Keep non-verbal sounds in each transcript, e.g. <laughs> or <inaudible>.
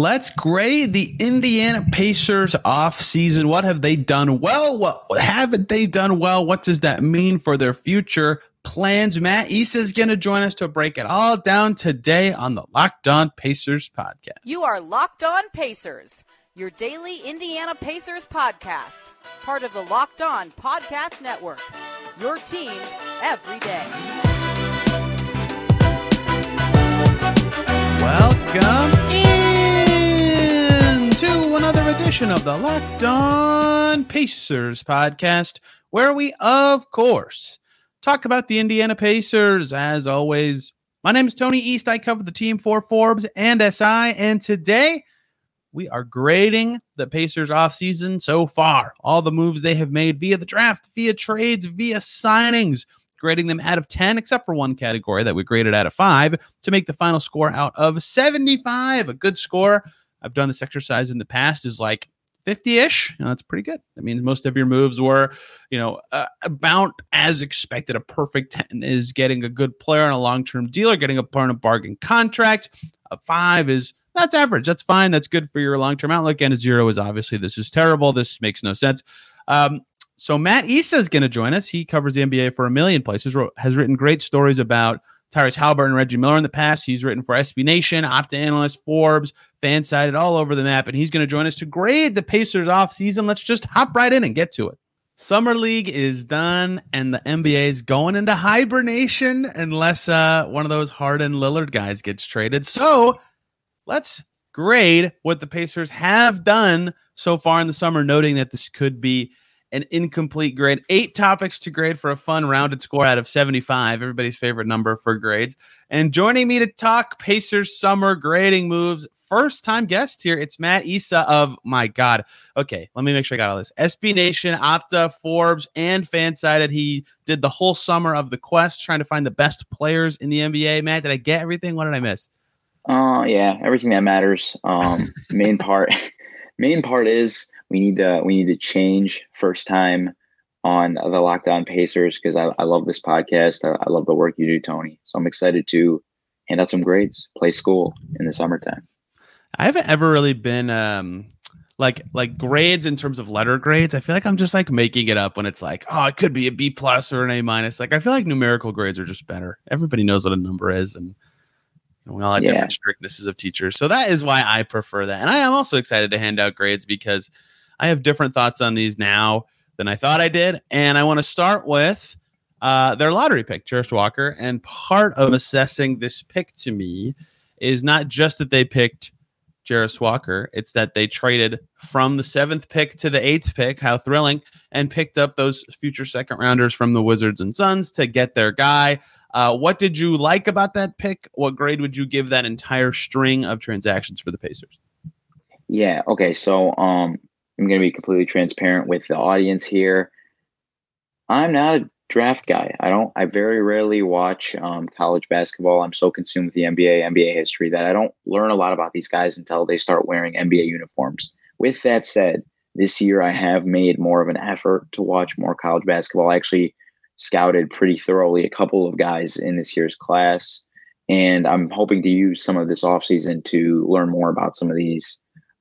Let's grade the Indiana Pacers off season. What have they done well? What haven't they done well? What does that mean for their future plans? Mat Issa is going to join us to break it all down today on the Locked On Pacers podcast. You are Locked On Pacers, your daily Indiana Pacers podcast, part of the Locked On Podcast Network. Your team every day. Welcome to another edition of the Locked On Pacers podcast, where we, of course, talk about the Indiana Pacers. As always, my name is Tony East. I cover the team for Forbes and SI, and today we are grading the Pacers offseason so far. All the moves they have made via the draft, via trades, via signings, grading them out of 10, except for one category that we graded out of 5 to make the final score out of 75. A good score I've done this exercise in the past is like 50-ish. You know, that's pretty good. That means most of your moves were, you know, uh, about as expected. A perfect 10 is getting a good player on a long-term deal or getting a player on a bargain contract. A 5 is that's average. That's fine. That's good for your long-term outlook. And a 0 is obviously this is terrible. This makes no sense. Um, so Mat Issa is going to join us. He covers the NBA for a million places. Wrote, has written great stories about Tyrese Haliburton and Reggie Miller in the past. He's written for SB Nation, Opta Analyst, Forbes, Fansided, all over the map. And he's going to join us to grade the Pacers off season. Let's just hop right in and get to it. Summer League is done, and the NBA is going into hibernation unless uh, one of those Harden Lillard guys gets traded. So let's grade what the Pacers have done so far in the summer, noting that this could be an incomplete grade. Eight topics to grade for a fun rounded score out of 75, everybody's favorite number for grades. And joining me to talk Pacers summer grading moves, first time guest here, it's Mat Issa of my God. Okay, let me make sure I got all this. SB Nation, Opta, Forbes, and Fansided. He did the whole summer of the quest trying to find the best players in the NBA. Mat, did I get everything? What did I miss? Uh yeah, everything that matters. Um main <laughs> part main part is we need to we need to change first time on the Locked On Pacers because I, I love this podcast. I, I love the work you do, Tony. So I'm excited to hand out some grades, play school in the summertime. I haven't ever really been um like like grades in terms of letter grades. I feel like I'm just like making it up when it's like, oh, it could be a B plus or an A minus. Like I feel like numerical grades are just better. Everybody knows what a number is and we all have yeah. different strictnesses of teachers. So that is why I prefer that. And I am also excited to hand out grades because I have different thoughts on these now than I thought I did. And I want to start with uh, their lottery pick, Jarace Walker. And part of assessing this pick to me is not just that they picked Jarace Walker, it's that they traded from the seventh pick to the eighth pick. How thrilling! And picked up those future second rounders from the Wizards and Suns to get their guy. Uh, what did you like about that pick? What grade would you give that entire string of transactions for the Pacers? Yeah. Okay. So, um, I'm going to be completely transparent with the audience here. I'm not a draft guy. I don't. I very rarely watch um, college basketball. I'm so consumed with the NBA, NBA history that I don't learn a lot about these guys until they start wearing NBA uniforms. With that said, this year I have made more of an effort to watch more college basketball. I actually scouted pretty thoroughly a couple of guys in this year's class, and I'm hoping to use some of this offseason to learn more about some of these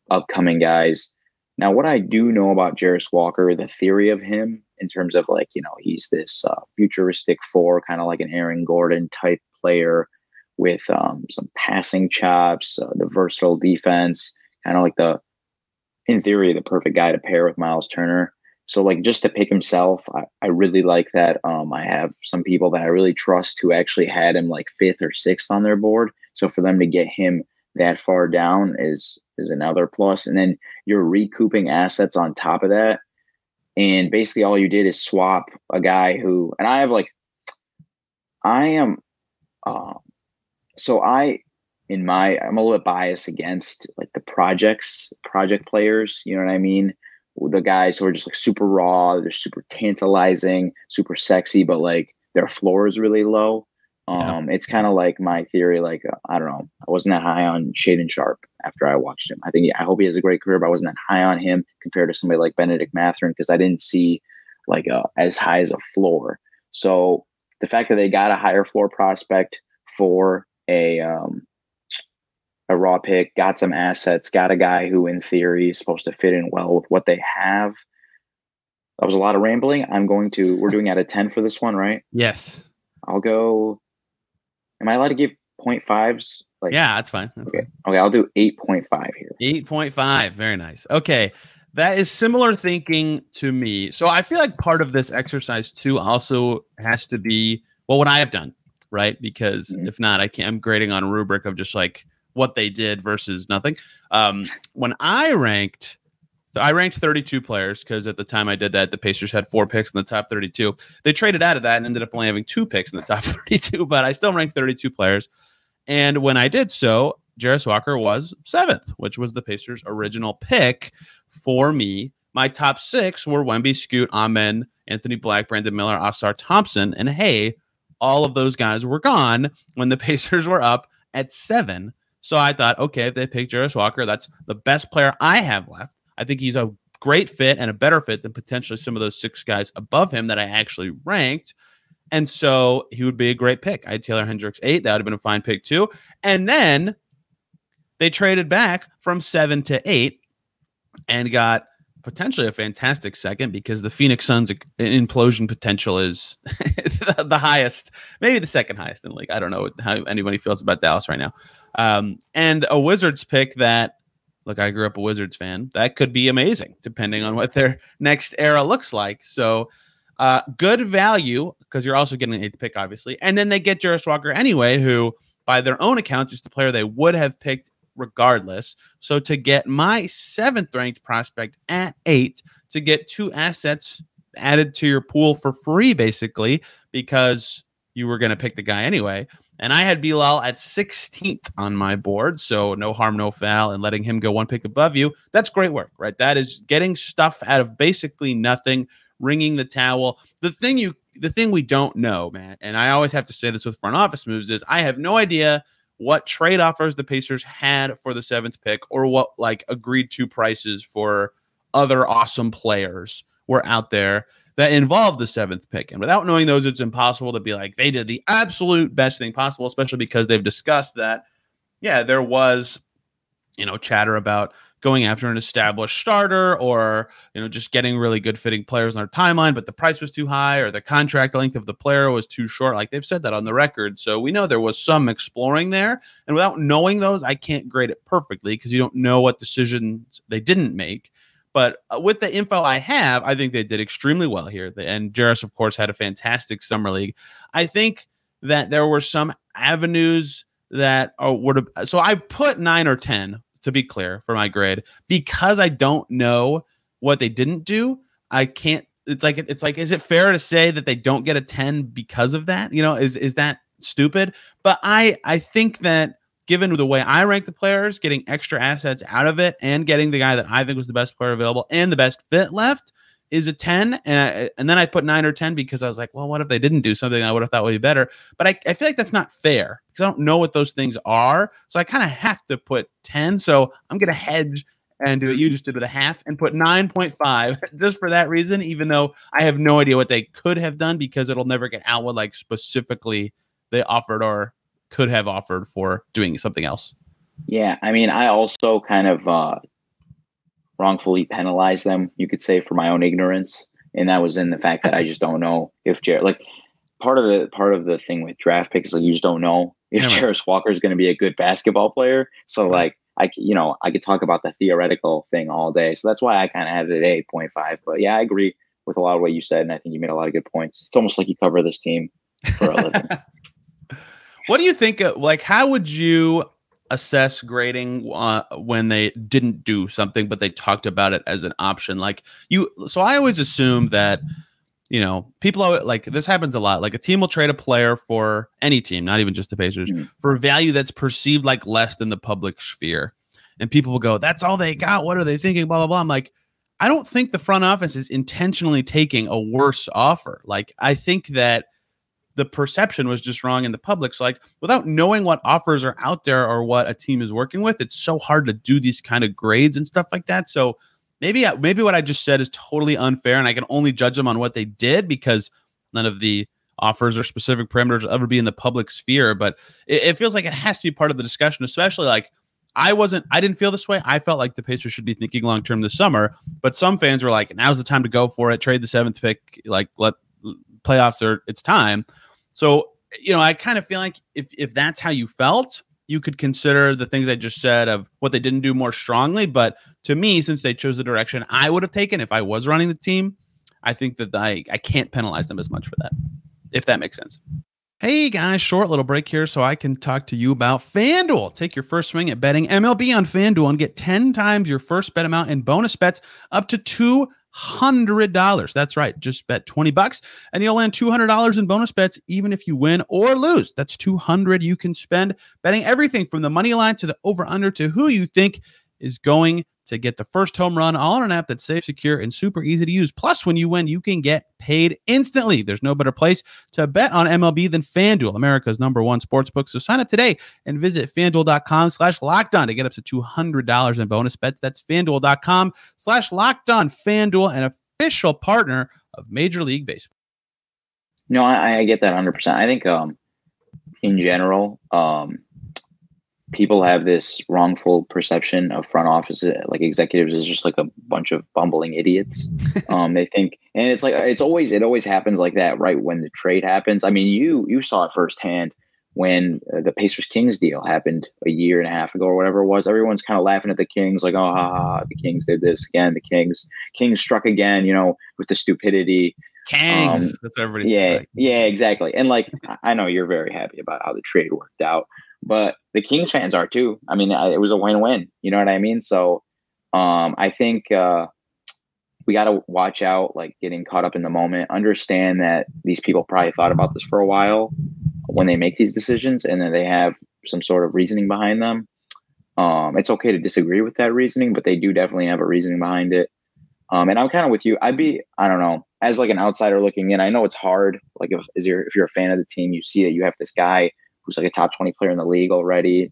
upcoming guys. Now, what I do know about Jarace Walker, the theory of him in terms of like, you know, he's this uh, futuristic four, kind of like an Aaron Gordon type player with um, some passing chops, uh, the versatile defense, kind of like the, in theory, the perfect guy to pair with Miles Turner. So, like, just to pick himself, I, I really like that. Um, I have some people that I really trust who actually had him like fifth or sixth on their board. So, for them to get him that far down is is another plus. And then you're recouping assets on top of that. And basically all you did is swap a guy who and I have like I am uh, so I in my I'm a little bit biased against like the projects, project players, you know what I mean? The guys who are just like super raw, they're super tantalizing, super sexy, but like their floor is really low. Um, yeah. It's kind of like my theory. Like I don't know, I wasn't that high on Shaedon Sharpe after I watched him. I think I hope he has a great career, but I wasn't that high on him compared to somebody like Benedict Mathurin because I didn't see like a, as high as a floor. So the fact that they got a higher floor prospect for a um, a raw pick, got some assets, got a guy who, in theory, is supposed to fit in well with what they have. That was a lot of rambling. I'm going to, we're doing out of 10 for this one, right? Yes. I'll go. Am I allowed to give 0.5s? Like, yeah, that's fine. That's okay. Fine. Okay. I'll do 8.5 here. 8.5. Very nice. Okay. That is similar thinking to me. So I feel like part of this exercise too also has to be well, what I have done, right? Because mm-hmm. if not, I can't, I'm grading on a rubric of just like, what they did versus nothing. Um, when I ranked, I ranked 32 players because at the time I did that, the Pacers had four picks in the top 32. They traded out of that and ended up only having two picks in the <laughs> top 32, but I still ranked 32 players. And when I did so, Jarace Walker was seventh, which was the Pacers' original pick for me. My top six were Wemby, Scoot, Amen, Anthony Black, Brandon Miller, Ausar Thompson. And hey, all of those guys were gone when the <laughs> Pacers were up at seven. So I thought, okay, if they pick Jarace Walker, that's the best player I have left. I think he's a great fit and a better fit than potentially some of those six guys above him that I actually ranked. And so he would be a great pick. I had Taylor Hendricks eight. That would have been a fine pick too. And then they traded back from seven to eight and got potentially a fantastic second because the Phoenix Suns implosion potential is <laughs> the highest, maybe the second highest in the league. I don't know how anybody feels about Dallas right now. Um, and a Wizards pick that, look, I grew up a Wizards fan. That could be amazing depending on what their <laughs> next era looks like. So, uh, good value because you're also getting an eighth pick, obviously. And then they get Jarace Walker anyway, who, by their own account, is the player they would have picked regardless. So, to get my seventh ranked prospect at eight, to get two assets added to your pool for free, basically, because you were going to pick the guy anyway. And I had Bilal at 16th on my board. So no harm, no foul, and letting him go one pick above you. That's great work, right? That is getting stuff out of basically nothing, ringing the towel. The thing you the thing we don't know, man, and I always have to say this with front office moves is I have no idea what trade offers the Pacers had for the seventh pick or what like agreed to prices for other awesome players were out there that involved the seventh pick. And without knowing those, it's impossible to be like they did the absolute best thing possible, especially because they've discussed that, yeah, there was, you know, chatter about going after an established starter or, you know, just getting really good fitting players on our timeline, but the price was too high or the contract length of the player was too short. Like they've said that on the record. So we know there was some exploring there. And without knowing those, I can't grade it perfectly because you don't know what decisions they didn't make. But uh, with the info I have, I think they did extremely well here. And Jarace, of course, had a fantastic summer league. I think that there were some avenues that uh, would have. So I put nine or 10, to be clear, for my grade because I don't know what they didn't do. I can't. It's like it's like, is it fair to say that they don't get a 10 because of that? You know, is is that stupid? But I I think that given the way I rank the players, getting extra assets out of it and getting the guy that I think was the best player available and the best fit left is a 10. And I, and then I put nine or 10 because I was like, well, what if they didn't do something I would have thought would be better? But I, I feel like that's not fair because I don't know what those things are. So I kind of have to put 10. So I'm going to hedge and do what you just did with a half and put 9.5 <laughs> just for that reason, even though I have no idea what they could have done because it'll never get out what like specifically they offered or could have offered for doing something else. Yeah, I mean, I also kind of uh, wrongfully penalized them, you could say, for my own ignorance, and that was in the fact that I just don't know if Jared, like, part of the part of the thing with draft picks, like, you just don't know if yeah, Walker is going to be a good basketball player. So, right. like, I, you know, I could talk about the theoretical thing all day. So that's why I kind of had it at eight point five. But yeah, I agree with a lot of what you said, and I think you made a lot of good points. It's almost like you cover this team for a living. <laughs> What do you think? Of, like, how would you assess grading uh, when they didn't do something, but they talked about it as an option? Like you, so I always assume that you know people are, like this happens a lot. Like a team will trade a player for any team, not even just the Pacers, mm-hmm. for a value that's perceived like less than the public sphere, and people will go, "That's all they got. What are they thinking?" Blah blah blah. I'm like. I don't think the front office is intentionally taking a worse offer. Like I think that the perception was just wrong in the public. So, like, without knowing what offers are out there or what a team is working with, it's so hard to do these kind of grades and stuff like that. So, maybe uh, maybe what I just said is totally unfair, and I can only judge them on what they did because none of the offers or specific parameters will ever be in the public sphere. But it, it feels like it has to be part of the discussion, especially like I wasn't, I didn't feel this way. I felt like the Pacers should be thinking long term this summer, but some fans were like, now's the time to go for it, trade the seventh pick, like let playoffs are, it's time. So, you know, I kind of feel like if, if that's how you felt, you could consider the things I just said of what they didn't do more strongly. But to me, since they chose the direction I would have taken if I was running the team, I think that I, I can't penalize them as much for that, if that makes sense. Hey guys, short little break here so I can talk to you about FanDuel. Take your first swing at betting MLB on FanDuel and get 10 times your first bet amount in bonus bets up to $200. That's right. Just bet 20 bucks and you'll land $200 in bonus bets even if you win or lose. That's 200 you can spend betting everything from the money line to the over under to who you think is going to get the first home run on an app that's safe, secure, and super easy to use. Plus, when you win, you can get paid instantly. There's no better place to bet on MLB than FanDuel, America's number one sports book. So sign up today and visit fanduel.com slash lockdown to get up to $200 in bonus bets. That's fanduel.com slash lockdown. FanDuel, an official partner of Major League Baseball. No, I, I get that 100%. I think um, in general, um, people have this wrongful perception of front office like executives is just like a bunch of bumbling idiots <laughs> um they think and it's like it's always it always happens like that right when the trade happens i mean you you saw it firsthand when uh, the pacers kings deal happened a year and a half ago or whatever it was everyone's kind of laughing at the kings like oh ha, ha, the kings did this again the kings kings struck again you know with the stupidity Kings. Um, That's what everybody yeah, right? yeah, exactly. And like, I know you're very happy about how the trade worked out, but the Kings fans are too. I mean, it was a win-win. You know what I mean? So, um, I think uh, we got to watch out, like getting caught up in the moment. Understand that these people probably thought about this for a while when they make these decisions, and then they have some sort of reasoning behind them. Um, it's okay to disagree with that reasoning, but they do definitely have a reasoning behind it. Um, and I'm kind of with you. I'd be, I don't know, as like an outsider looking in. I know it's hard. Like if, as you're, if you're a fan of the team, you see that you have this guy who's like a top 20 player in the league already,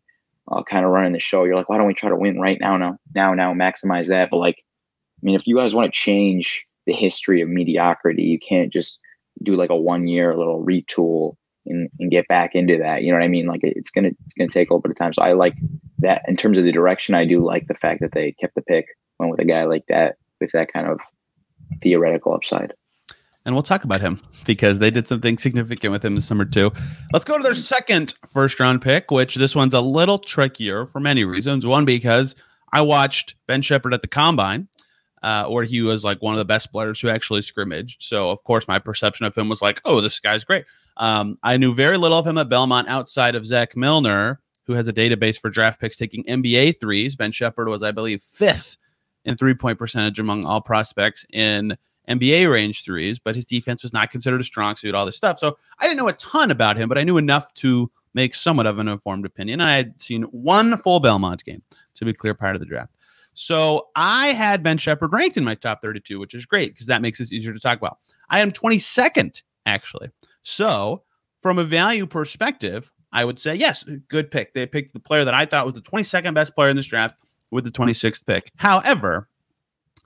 uh, kind of running the show. You're like, why don't we try to win right now, now, now, now, maximize that? But like, I mean, if you guys want to change the history of mediocrity, you can't just do like a one year little retool and, and get back into that. You know what I mean? Like it's gonna it's gonna take a little bit of time. So I like that in terms of the direction. I do like the fact that they kept the pick, went with a guy like that with that kind of theoretical upside and we'll talk about him because they did something significant with him this summer too. Let's go to their second first round pick, which this one's a little trickier for many reasons. One because I watched Ben Sheppard at the combine, uh, where he was like one of the best players who actually scrimmaged. So of course my perception of him was like, oh, this guy's great. Um, I knew very little of him at Belmont outside of Zach Milner, who has a database for draft picks taking NBA threes. Ben Sheppard was, I believe, fifth in three point percentage among all prospects in NBA range threes, but his defense was not considered a strong suit, all this stuff. So I didn't know a ton about him, but I knew enough to make somewhat of an informed opinion. And I had seen one full Belmont game, to be clear, part of the draft. So I had Ben Sheppard ranked in my top 32, which is great because that makes this easier to talk about. I am 22nd, actually. So from a value perspective, I would say, yes, good pick. They picked the player that I thought was the 22nd best player in this draft with the 26th pick. However,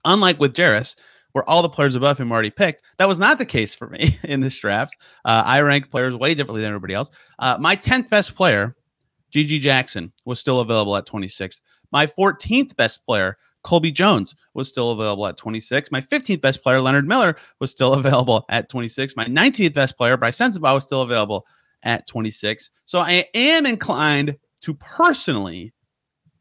unlike with Jarace, where all the players above him already picked. That was not the case for me <laughs> in this draft. Uh, I rank players way differently than everybody else. Uh, my 10th best player, GG Jackson, was still available at 26th. My 14th best player, Colby Jones, was still available at 26. My 15th best player, Leonard Miller, was still <laughs> available at 26. My 19th best player, Bryce Sensabaugh, was still available at 26. So I am inclined to personally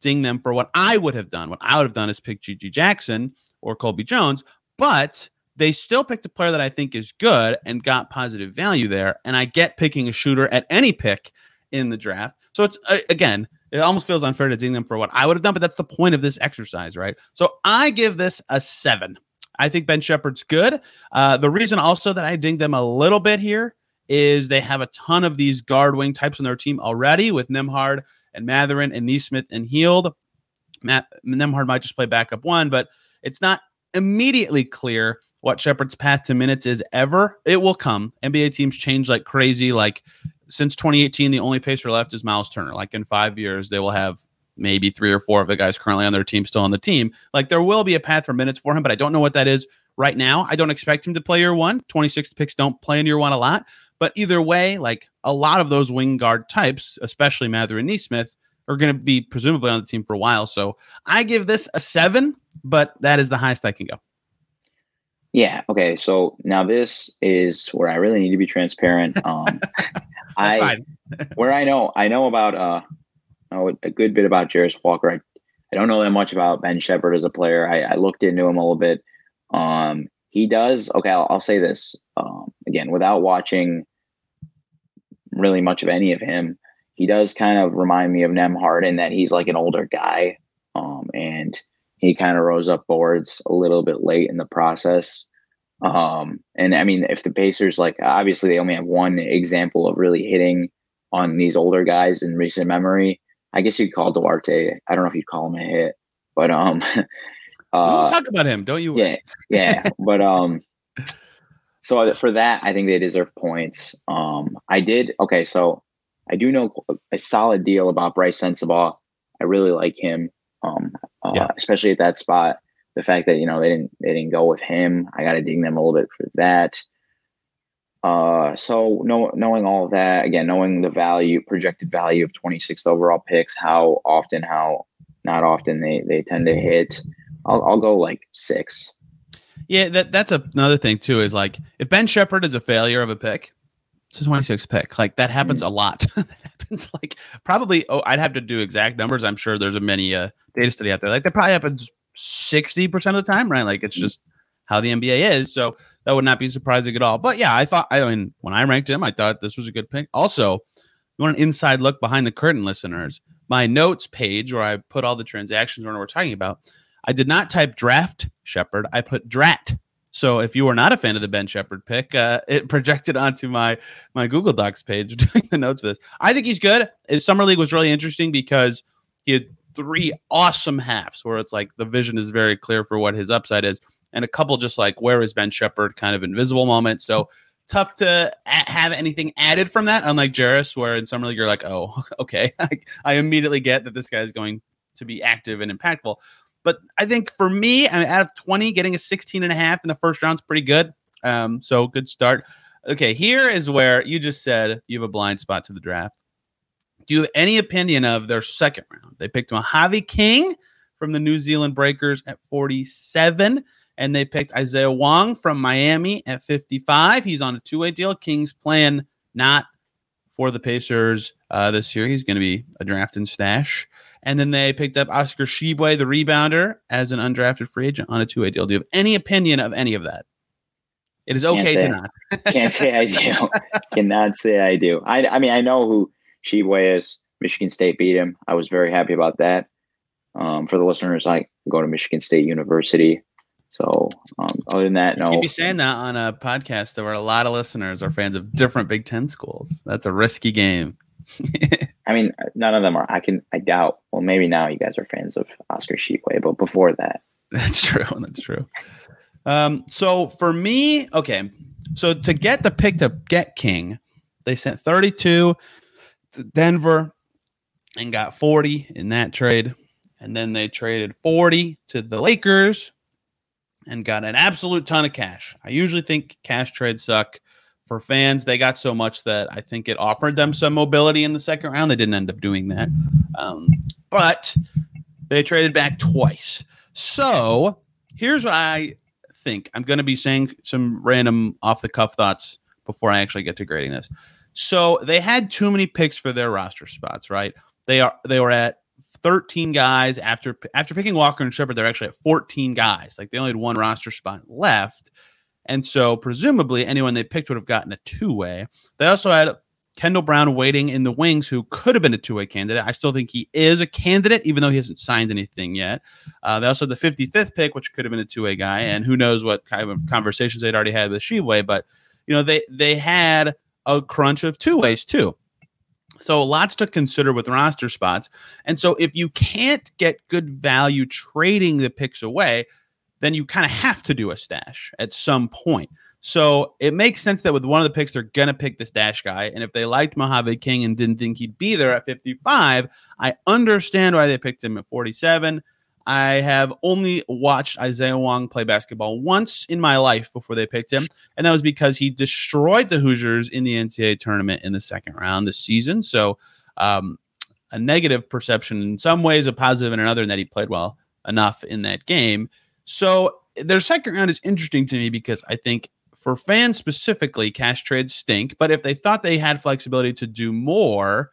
ding them for what I would have done. What I would have done is pick GG Jackson or Colby Jones, but they still picked a player that I think is good and got positive value there. And I get picking a shooter at any pick in the draft. So it's uh, again, it almost feels unfair to ding them for what I would have done, but that's the point of this exercise, right? So I give this a seven. I think Ben Sheppard's good. Uh, the reason also that I ding them a little bit here is they have a ton of these guard wing types on their team already with Nembhard and Mathurin and Nesmith and Hield. Matt Nembhard might just play backup one, but it's not immediately clear what Sheppard's path to minutes is ever. It will come. NBA teams change like crazy. Like since 2018, the only pacer left is Miles Turner. Like in five years, they will have maybe three or four of the guys currently on their team still on the team. Like there will be a path for minutes for him, but I don't know what that is right now. I don't expect him to play year one. 26 picks don't play in year one a lot. But either way, like a lot of those wing guard types, especially Mathurin and Nesmith, are going to be presumably on the team for a while. So I give this a seven, but that is the highest I can go. Yeah. Okay. So now this is where I really need to be transparent. <laughs> Um, I <laughs> where I know I know about uh know a good bit about Jarace Walker. I, I don't know that much about Ben Sheppard as a player. I, I looked into him a little bit. Um, he does okay. I'll, I'll say this um, again without watching really much of any of him. He does kind of remind me of Nembhard in that he's like an older guy, um, and he kind of rose up boards a little bit late in the process. Um, and I mean, if the Pacers like obviously they only have one example of really hitting on these older guys in recent memory. I guess you'd call Duarte. I don't know if you'd call him a hit, but um, <laughs> uh, we'll talk about him, don't you? Yeah, yeah. but um, so for that, I think they deserve points. Um, I did okay. So I do know a solid deal about Bryce Sensabaugh. I really like him, um, uh, yeah. especially at that spot. The fact that you know they didn't they didn't go with him, I got to ding them a little bit for that. Uh, so know, knowing all of that again, knowing the value, projected value of 26th overall picks, how often, how not often they they tend to hit, I'll, I'll go like six. Yeah, that that's another thing too. Is like if Ben Sheppard is a failure of a pick, it's a 26 pick. Like that happens mm-hmm. a lot. <laughs> that happens like probably. Oh, I'd have to do exact numbers. I'm sure there's a many uh, data study out there. Like that probably happens 60 percent of the time, right? Like it's mm-hmm. just how the NBA is. So that would not be surprising at all. But yeah, I thought, I mean, when I ranked him, I thought this was a good pick. Also, you want an inside look behind the curtain, listeners? My notes page where I put all the transactions we're talking about, I did not type draft Sheppard. I put drat. So if you are not a fan of the Ben Sheppard pick, uh, it projected onto my my Google Docs page <laughs> doing the notes for this. I think he's good. His summer league was really interesting because he had three awesome halves where it's like the vision is very clear for what his upside is and a couple just like where is Ben Sheppard kind of invisible moments. So tough to a- have anything added from that, unlike Jarace, where in summer league you're like, oh, <laughs> okay, <laughs> I immediately get that this guy is going to be active and impactful. But I think for me, I mean, out of 20, getting a 16 and a half in the first round is pretty good. Um, so good start. Okay, here is where you just said you have a blind spot to the draft. Do you have any opinion of their second round? They picked Mojave King from the New Zealand Breakers at 47 and they picked Isaiah Wong from Miami at 55. He's on a two way deal. Kings plan not for the Pacers uh, this year. He's going to be a draft and stash. And then they picked up Oscar Tshiebwe, the rebounder, as an undrafted free agent on a two way deal. Do you have any opinion of any of that? It is okay to not. can't say I do. <laughs> Cannot say I do. I, I mean, I know who Tshiebwe is. Michigan State beat him. I was very happy about that. Um, for the listeners, I go to Michigan State University. So um, other than that, no. You'd be saying that on a podcast there were a lot of listeners are fans of different Big Ten schools. That's a risky game. <laughs> I mean, none of them are. I can. I doubt. Well, maybe now you guys are fans of Oscar Tshiebwe, but before that, <laughs> that's true. That's true. Um, so for me, okay. So to get the pick to get King, they sent 32 to Denver and got 40 in that trade. And then they traded 40 to the Lakers and got an absolute ton of cash. I usually think cash trades suck for fans. They got so much that I think it offered them some mobility in the second round. They didn't end up doing that, um, but they traded back twice. So here's what I think. I'm going to be saying some random off the cuff thoughts before I actually get to grading this. So they had too many picks for their roster spots, right? They are they were at 13 guys after after picking Walker and Sheppard. They're actually at 14 guys. Like they only had one roster spot left, and so presumably anyone they picked would have gotten a two way. They also had Kendall Brown waiting in the wings, who could have been a two way candidate. I still think he is a candidate, even though he hasn't signed anything yet. Uh, they also had the 55th pick, which could have been a two way guy, and who knows what kind of conversations they'd already had with Tshiebwe. But you know they they had a crunch of two ways too. So lots to consider with roster spots. And so if you can't get good value trading the picks away, then you kind of have to do a stash at some point. So it makes sense that with one of the picks, they're going to pick the stash guy. And if they liked Mojave King and didn't think he'd be there at 55, I understand why they picked him at 47. I have only watched Isaiah Wong play basketball once in my life before they picked him, and that was because he destroyed the Hoosiers in the NCAA tournament in the second round this season. So, um, a negative perception in some ways, a positive in another, that he played well enough in that game. So their second round is interesting to me because I think for fans specifically, cash trades stink. But if they thought they had flexibility to do more,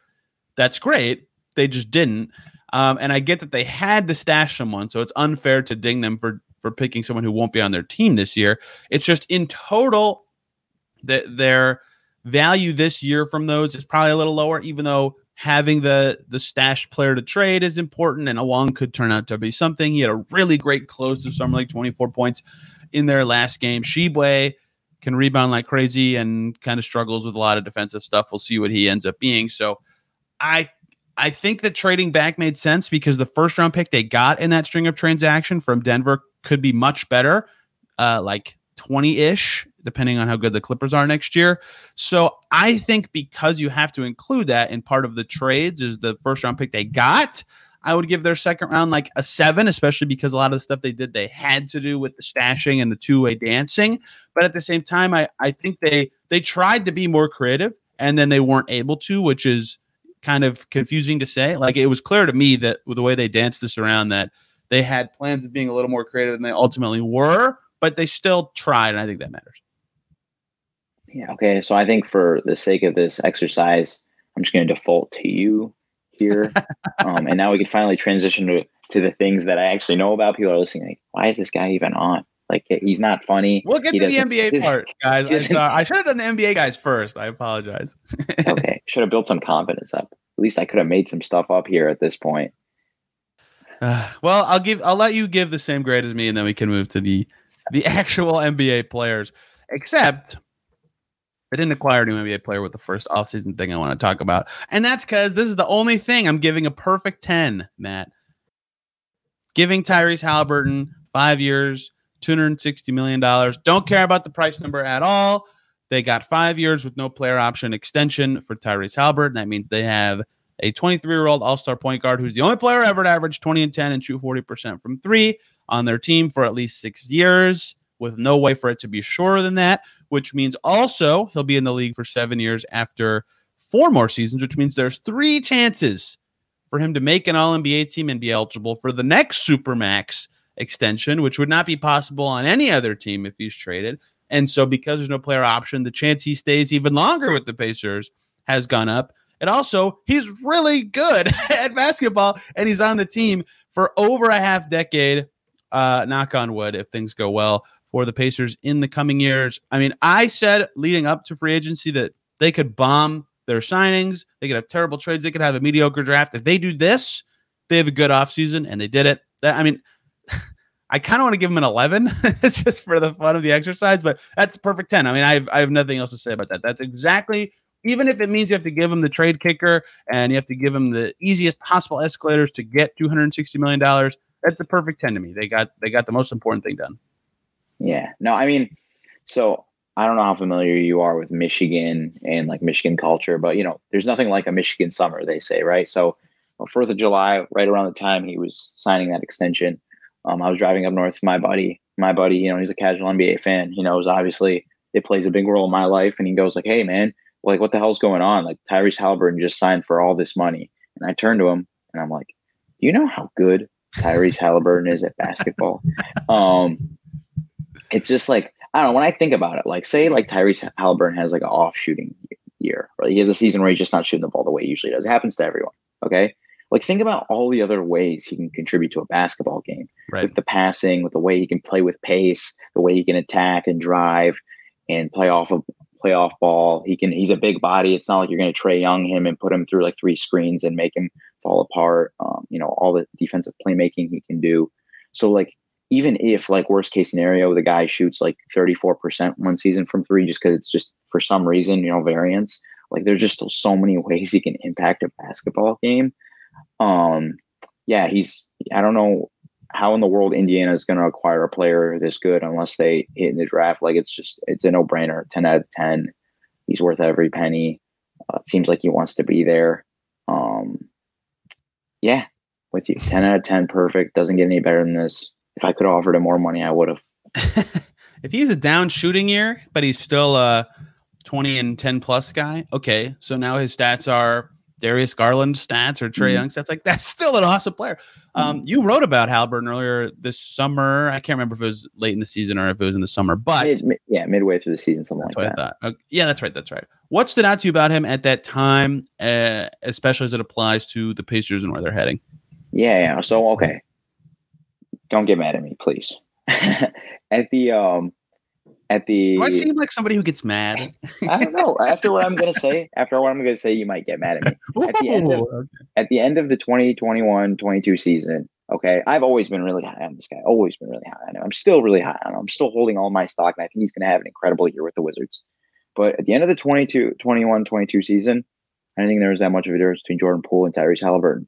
that's great. They just didn't. Um, and I get that they had to stash someone, so it's unfair to ding them for for picking someone who won't be on their team this year. It's just in total that their value this year from those is probably a little lower, even though having the the stash player to trade is important and Awang could turn out to be something. He had a really great close to summer league, 24 points in their last game. Tshiebwe can rebound like crazy and kind of struggles with a lot of defensive stuff. We'll see what he ends up being. So I I think that trading back made sense because the first round pick they got in that string of transaction from Denver could be much better, uh, like 20 ish, depending on how good the Clippers are next year. So I think because you have to include that in part of the trades is the first round pick they got. I would give their second round like a seven, especially because a lot of the stuff they did they had to do with the stashing and the two way dancing. But at the same time, I, I think they they tried to be more creative and then they weren't able to, which is kind of confusing to say. Like it was clear to me that with the way they danced this around that they had plans of being a little more creative than they ultimately were, but they still tried, and I think that matters. Yeah. Okay. So I think for the sake of this exercise, I'm just going to default to you here, <laughs> um, and now we can finally transition to to the things that I actually know about. People are listening. Like, why is this guy even on? Like, he's not funny. We'll get He to the NBA part, guys. I, saw, I should have done the NBA guys first. I apologize. <laughs> okay, should have built some confidence up. At least I could have made some stuff up here at this point. Uh, <sighs> well, I'll give I'll let you give the same grade as me, and then we can move to the the <laughs> actual NBA players. Except I didn't acquire a new NBA player with the first offseason thing I want to talk about. And that's because this is the only thing I'm giving a perfect 10, Mat. Giving Tyrese Haliburton five years, $260 million. Don't care about the price number at all. They got five years with no player option extension for Tyrese Haliburton. That means they have a 23 year old all star point guard who's the only player ever to average 20 and 10 and shoot 40% from three on their team for at least six years, with no way for it to be shorter than that, which means also he'll be in the league for seven years after four more seasons, which means there's three chances for him to make an all NBA team and be eligible for the next Supermax extension, which would not be possible on any other team if he's traded. And so, because there's no player option, the chance he stays even longer with the Pacers has gone up. And also, he's really good <laughs> at basketball, and he's on the team for over a half decade. Uh, knock on wood, if things go well for the Pacers in the coming years. I mean, I said leading up to free agency that they could bomb their signings, they could have terrible trades, they could have a mediocre draft. If they do this, they have a good offseason, and they did it. That I mean, <laughs> I kind of want to give them an 11 <laughs> just for the fun of the exercise, but that's a perfect 10. I mean, I have, I have nothing else to say about that. That's exactly, even if it means you have to give them the trade kicker and you have to give them the easiest possible escalators to get $260 million, that's a perfect 10 to me. They got, they got the most important thing done. Yeah. No, I mean, so I don't know how familiar you are with Michigan and like Michigan culture, but you know, there's nothing like a Michigan summer, they say, right? So, Fourth of July, right around the time he was signing that extension, um, I was driving up north with my buddy. My buddy, you know, he's a casual NBA fan. He knows obviously it plays a big role in my life, and he goes like, "Hey, man, like, what the hell's going on? Like, Tyrese Haliburton just signed for all this money." And I turned to him and I'm like, "Do you know how good Tyrese Haliburton is at basketball?" <laughs> Um, it's just like I don't know. When I think about it, like say like Tyrese Haliburton has like an off shooting year, or he has a season where he's just not shooting the ball the way he usually does. It happens to everyone. Okay. Like think about all the other ways he can contribute to a basketball game Right. with the passing, with the way he can play with pace, the way he can attack and drive and play off of play off ball. He can he's a big body. It's not like you're gonna Trae Young him and put him through like three screens and make him fall apart. Um, you know, all the defensive playmaking he can do. So like even if like worst case scenario the guy shoots like 34% one season from three just because it's just for some reason you know variance like there's just still so many <laughs> ways he can impact a basketball game. Um yeah he's i don't know how in the world indiana is going to acquire a player this good unless they hit in the draft. Like it's just it's a no-brainer. 10 out of 10 he's worth every penny. Uh, it seems like he wants to be there. Um yeah with you. 10 out of 10 perfect. Doesn't get any better than this if I could have offered him more money, I would have. <laughs> if he's a down shooting year, but he's still a 20 and 10 plus guy, okay. So now his stats are Darius Garland stats or Trae Mhm. Young stats. Like that's still an awesome player. Um, you wrote about Haliburton earlier this summer. I can't remember if it was late in the season or if it was in the summer, but Mid, mid- yeah, midway through the season, something that's like what that. I thought. Uh, yeah, that's right. That's right. What stood out to you about him at that time, uh, especially as it applies to the Pacers and where they're heading? Yeah, yeah. So okay. Don't get mad at me, please. <laughs> at the um at the Do I seem like somebody who gets mad? I don't know. After what I'm gonna say, after what I'm gonna say, you might get mad at me. <laughs> At the end of- At the end of the 2021-22 season, okay, I've always been really high on this guy. Always been really high on him. I'm still really high on him. I'm still holding all my stock, and I think he's gonna have an incredible year with the Wizards. But at the end of the 22, 21-22 season, I didn't think there was that much of a difference between Jordan Poole and Tyrese Haliburton.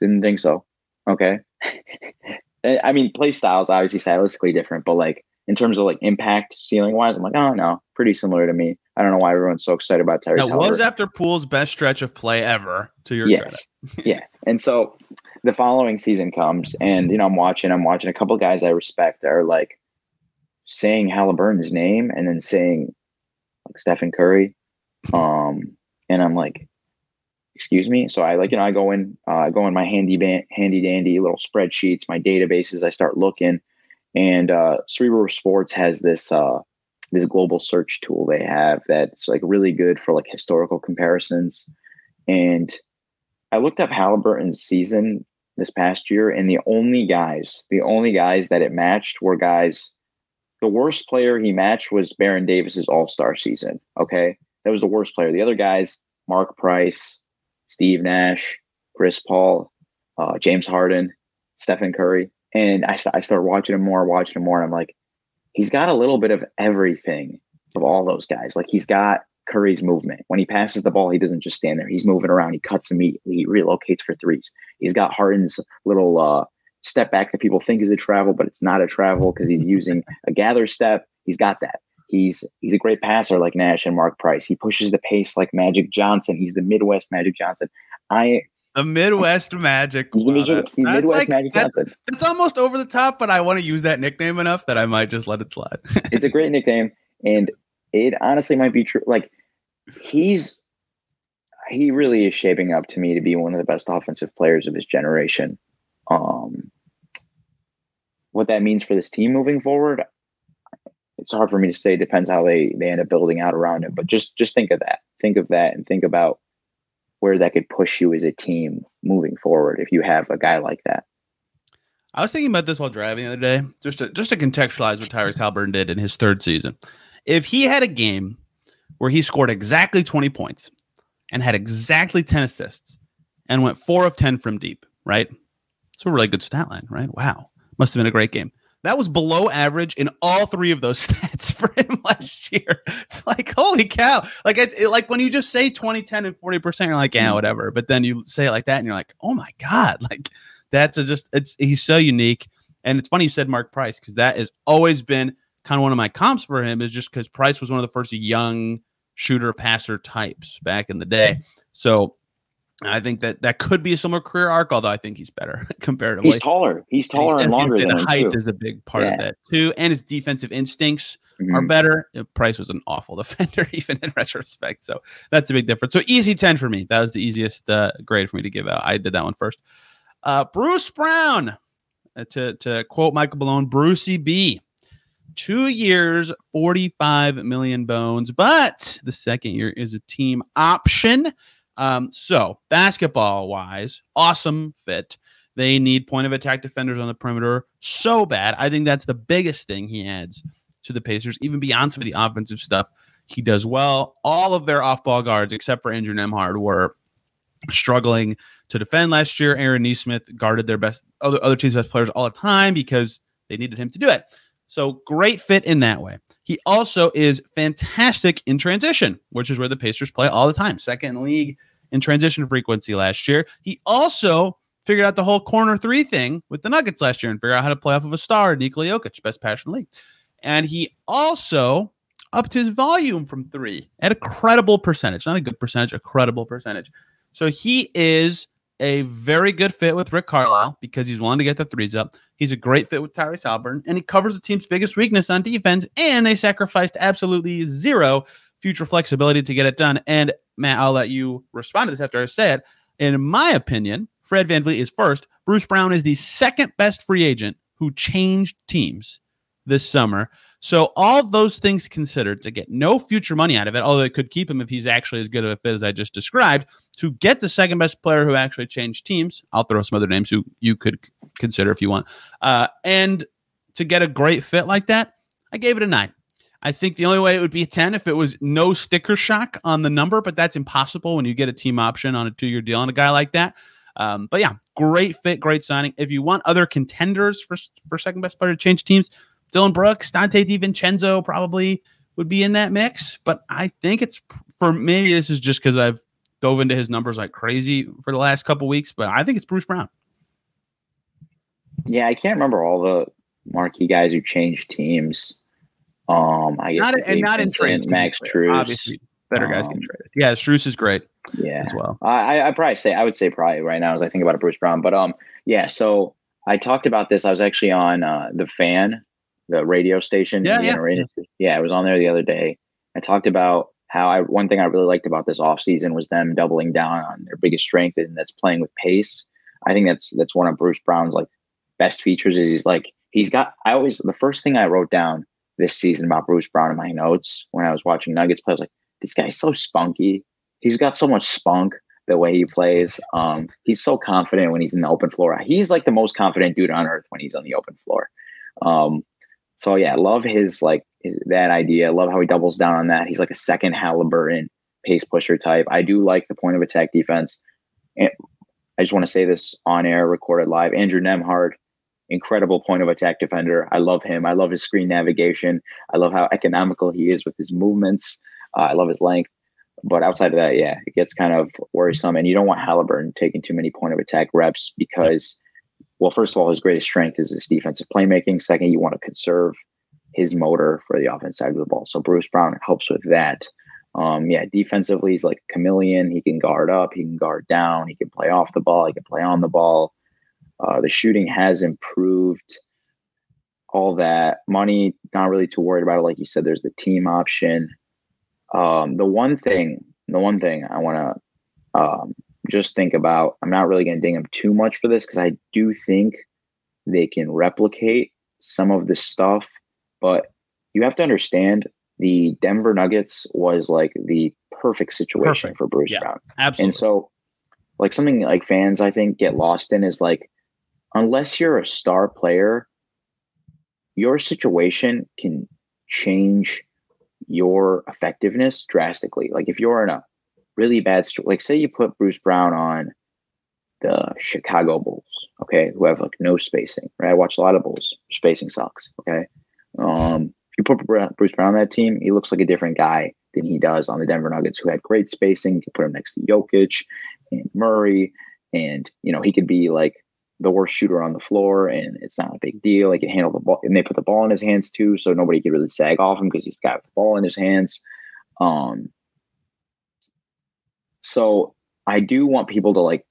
Didn't think so. Okay. <laughs> I I mean, play styles obviously stylistically different, but like in terms of like impact ceiling wise, I'm like, oh no, pretty similar to me. I don't know why everyone's so excited about Tyrese. That was after Poole's best stretch of play ever. To your yes, <laughs> yeah. And so the following season comes, and you know, I'm watching. I'm watching a couple guys I respect are like saying Haliburton's name and then saying like Stephen Curry, um, and I'm like, excuse me. So I like you know I go in, uh, I go in my handy ban- handy dandy little spreadsheets, my databases. I start looking, and uh, Cerebro Sports has this. Uh, this global search tool they have that's like really good for like historical comparisons and I looked up Haliburton's season this past year, and the only guys, the only guys that it matched were guys. The worst player he matched was Baron Davis's All Star season. Okay, that was the worst player. The other guys, Mark Price, Steve Nash, Chris Paul, uh, James Harden, Stephen Curry, and I, I started watching him more, watching him more, and I'm like, he's got a little bit of everything of all those guys. Like he's got Curry's movement. When he passes the ball, he doesn't just stand there. He's moving around. He cuts immediately. He relocates for threes. He's got Harden's little uh, step back that people think is a travel, but it's not a travel because he's using a gather step. He's got that. He's he's a great passer like Nash and Mark Price. He pushes the pace like Magic Johnson. He's the Midwest Magic Johnson. I The Midwest Magic. he's the Midwest, that's Midwest like- Magic that's- Johnson. It's almost over the top, but I want to use that nickname enough that I might just let it slide. <laughs> it's a great nickname, and it honestly might be true. Like he's he really is shaping up to me to be one of the best offensive players of his generation. Um, what that means for this team moving forward, it's hard for me to say. Depends how they they end up building out around it. But just just think of that. Think of that, and think about where that could push you as a team moving forward if you have a guy like that. I was thinking about this while driving the other day, just to just to contextualize what Tyrese Haliburton did in his third season. If he had a game where he scored exactly 20 points and had exactly 10 assists and went four of 10 from deep, right? It's a really good stat line, right? Wow. Must have been a great game. That was below average in all three of those <laughs> stats for him last year. It's like, holy cow. Like, it, it- like when you just say 20, 10, and 40%, you're like, yeah, mm-hmm. whatever. But then you say it like that and you're like, oh my God. <laughs> Like, that's a just it's he's so unique and it's funny you said mark price because that has always been kind of one of my comps for him is just because price was one of the first young shooter passer types back in the day so i think that that could be a similar career arc although i think he's better <laughs> comparatively He's taller. He's And he's- taller and longer than the height too. is a big part Yeah. of that too and his defensive instincts are Mhm. better. Price was an awful <laughs> defender, even in retrospect. So that's a big difference. So easy 10 for me. That was the easiest uh, grade for me to give out. I did that one first. Uh, Bruce Brown, uh, to, to quote Michael Malone, Brucey B. Two years, 45 million bones, but the second year is a team option. Um, so basketball wise, awesome fit. They need point of attack defenders on the perimeter so bad. I think that's the biggest thing he adds to the Pacers, even beyond some of the offensive stuff he does well. All of their off ball guards, except for Andrew Nembhard, were struggling to defend last year. Aaron Nesmith guarded their best other other teams' best players all the time because they needed him to do it. So great fit in that way. He also is fantastic in transition, which is where the Pacers play all the time. Second league in transition frequency last year. He also figured out the whole corner three thing with the Nuggets last year and figured out how to play off of a star, Nikola Jokic, best passion league. And he also upped his volume from three at a credible percentage, not a good percentage, a credible percentage. So he is a very good fit with Rick Carlisle because he's willing to get the threes up. He's a great fit with Tyrese Haliburton, and he covers the team's biggest weakness on defense. And they sacrificed absolutely zero future flexibility to get it done. And Mat, I'll let you respond to this after I say it. In my opinion, Fred VanVleet is first. Bruce Brown is the second best free agent who changed teams this summer. So all those things considered, to get no future money out of it, although it could keep him if he's actually as good of a fit as I just described, to get the second best player who actually changed teams. I'll throw some other names who you could consider if you want, uh, and to get a great fit like that, I gave it a nine. I think the only way it would be a 10 if it was no sticker shock on the number, but that's impossible when you get a team option on a two year deal on a guy like that. Um, but yeah, great fit, great signing. If you want other contenders for, for second best player to change teams, Dillon Brooks, Donte DiVincenzo probably would be in that mix. But I think it's for maybe this is just because I've dove into his numbers like crazy for the last couple weeks, but I think it's Bruce Brown. Yeah, I can't remember all the marquee guys who changed teams. Um, I guess not, and not in trades. Max Strus, obviously better guys um, get traded. Yeah, Strus is great. Yeah, as well. I I probably say I would say probably right now as I think about it, Bruce Brown. But um, yeah. So I talked about this. I was actually on uh, the fan, the radio station. Yeah, yeah. yeah. I was on there the other day. I talked about how I one thing I really liked about this offseason was them doubling down on their biggest strength, and that's playing with pace. I think that's that's one of Bruce Brown's like best features is he's like he's got I always the first thing I wrote down this season about Bruce Brown in my notes when I was watching Nuggets play. I was like, this guy's so spunky. He's got so much spunk the way he plays. Um, he's so confident when he's in the open floor. He's like the most confident dude on earth when he's on the open floor. Um, so yeah, love his like his, that idea. Love how he doubles down on that. He's like a second Haliburton pace pusher type. I do like the point of attack defense. And I just want to say this on air, recorded live. Andrew Nembhard, incredible point of attack defender. I love him. I love his screen navigation. I love how economical he is with his movements. Uh, I love his length. But outside of that, yeah, it gets kind of worrisome. And you don't want Haliburton taking too many point of attack reps because, well, first of all, his greatest strength is his defensive playmaking. Second, you want to conserve his motor for the offense side of the ball. So Bruce Brown helps with that. Um, yeah, defensively, he's like a chameleon. He can guard up, he can guard down, he can play off the ball, he can play on the ball. Uh, the shooting has improved. All that money, not really too worried about it. Like you said, there's the team option. Um, the one thing, the one thing I want to um, just think about, I'm not really going to ding them too much for this because I do think they can replicate some of this stuff, but you have to understand the Denver Nuggets was like the perfect situation perfect. for Bruce yeah, Brown. Absolutely. And so, like something like fans, I think, get lost in is like unless you're a star player, your situation can change your effectiveness drastically. Like if you're in a really bad, like say you put Bruce Brown on the Chicago Bulls, okay, who have like no spacing, right? I watch a lot of Bulls. Spacing sucks, okay. Um, if you put Bruce Brown on that team, he looks like a different guy than he does on the Denver Nuggets, who had great spacing. You can put him next to Jokic and Murray, and you know he could be like the worst shooter on the floor, and it's not a big deal. He can handle the ball, and they put the ball in his hands too, so nobody could really sag off him because he's got the ball in his hands. Um, so I do want people to like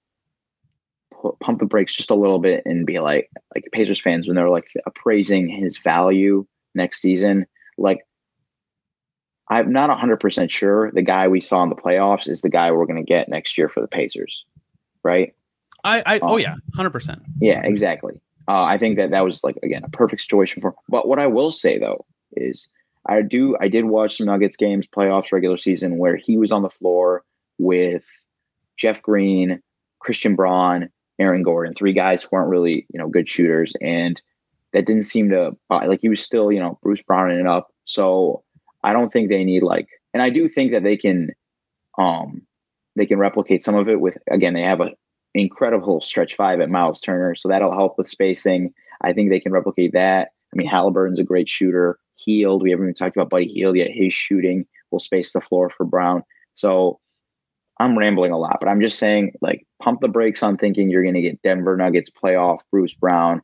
pump the brakes just a little bit and be like, like Pacers fans when they're like appraising his value next season, like. I'm not 100% sure the guy we saw in the playoffs is the guy we're going to get next year for the Pacers, right? I, I oh, um, oh yeah, hundred percent. Yeah, exactly. Uh, I think that that was like again a perfect situation for. But what I will say though is I do I did watch some Nuggets games, playoffs, regular season, where he was on the floor with Jeff Green, Christian Braun, Aaron Gordon, three guys who weren't really you know good shooters, and that didn't seem to like he was still you know Bruce Browning it up. So I don't think they need like, and I do think that they can, um, they can replicate some of it with again they have a incredible stretch five at Miles Turner. So that'll help with spacing. I think they can replicate that. I mean, Haliburton's a great shooter. Hield, we haven't even talked about Buddy Hield yet. His shooting will space the floor for Brown. So I'm rambling a lot, but I'm just saying, like, pump the brakes on thinking you're going to get Denver Nuggets playoff Bruce Brown.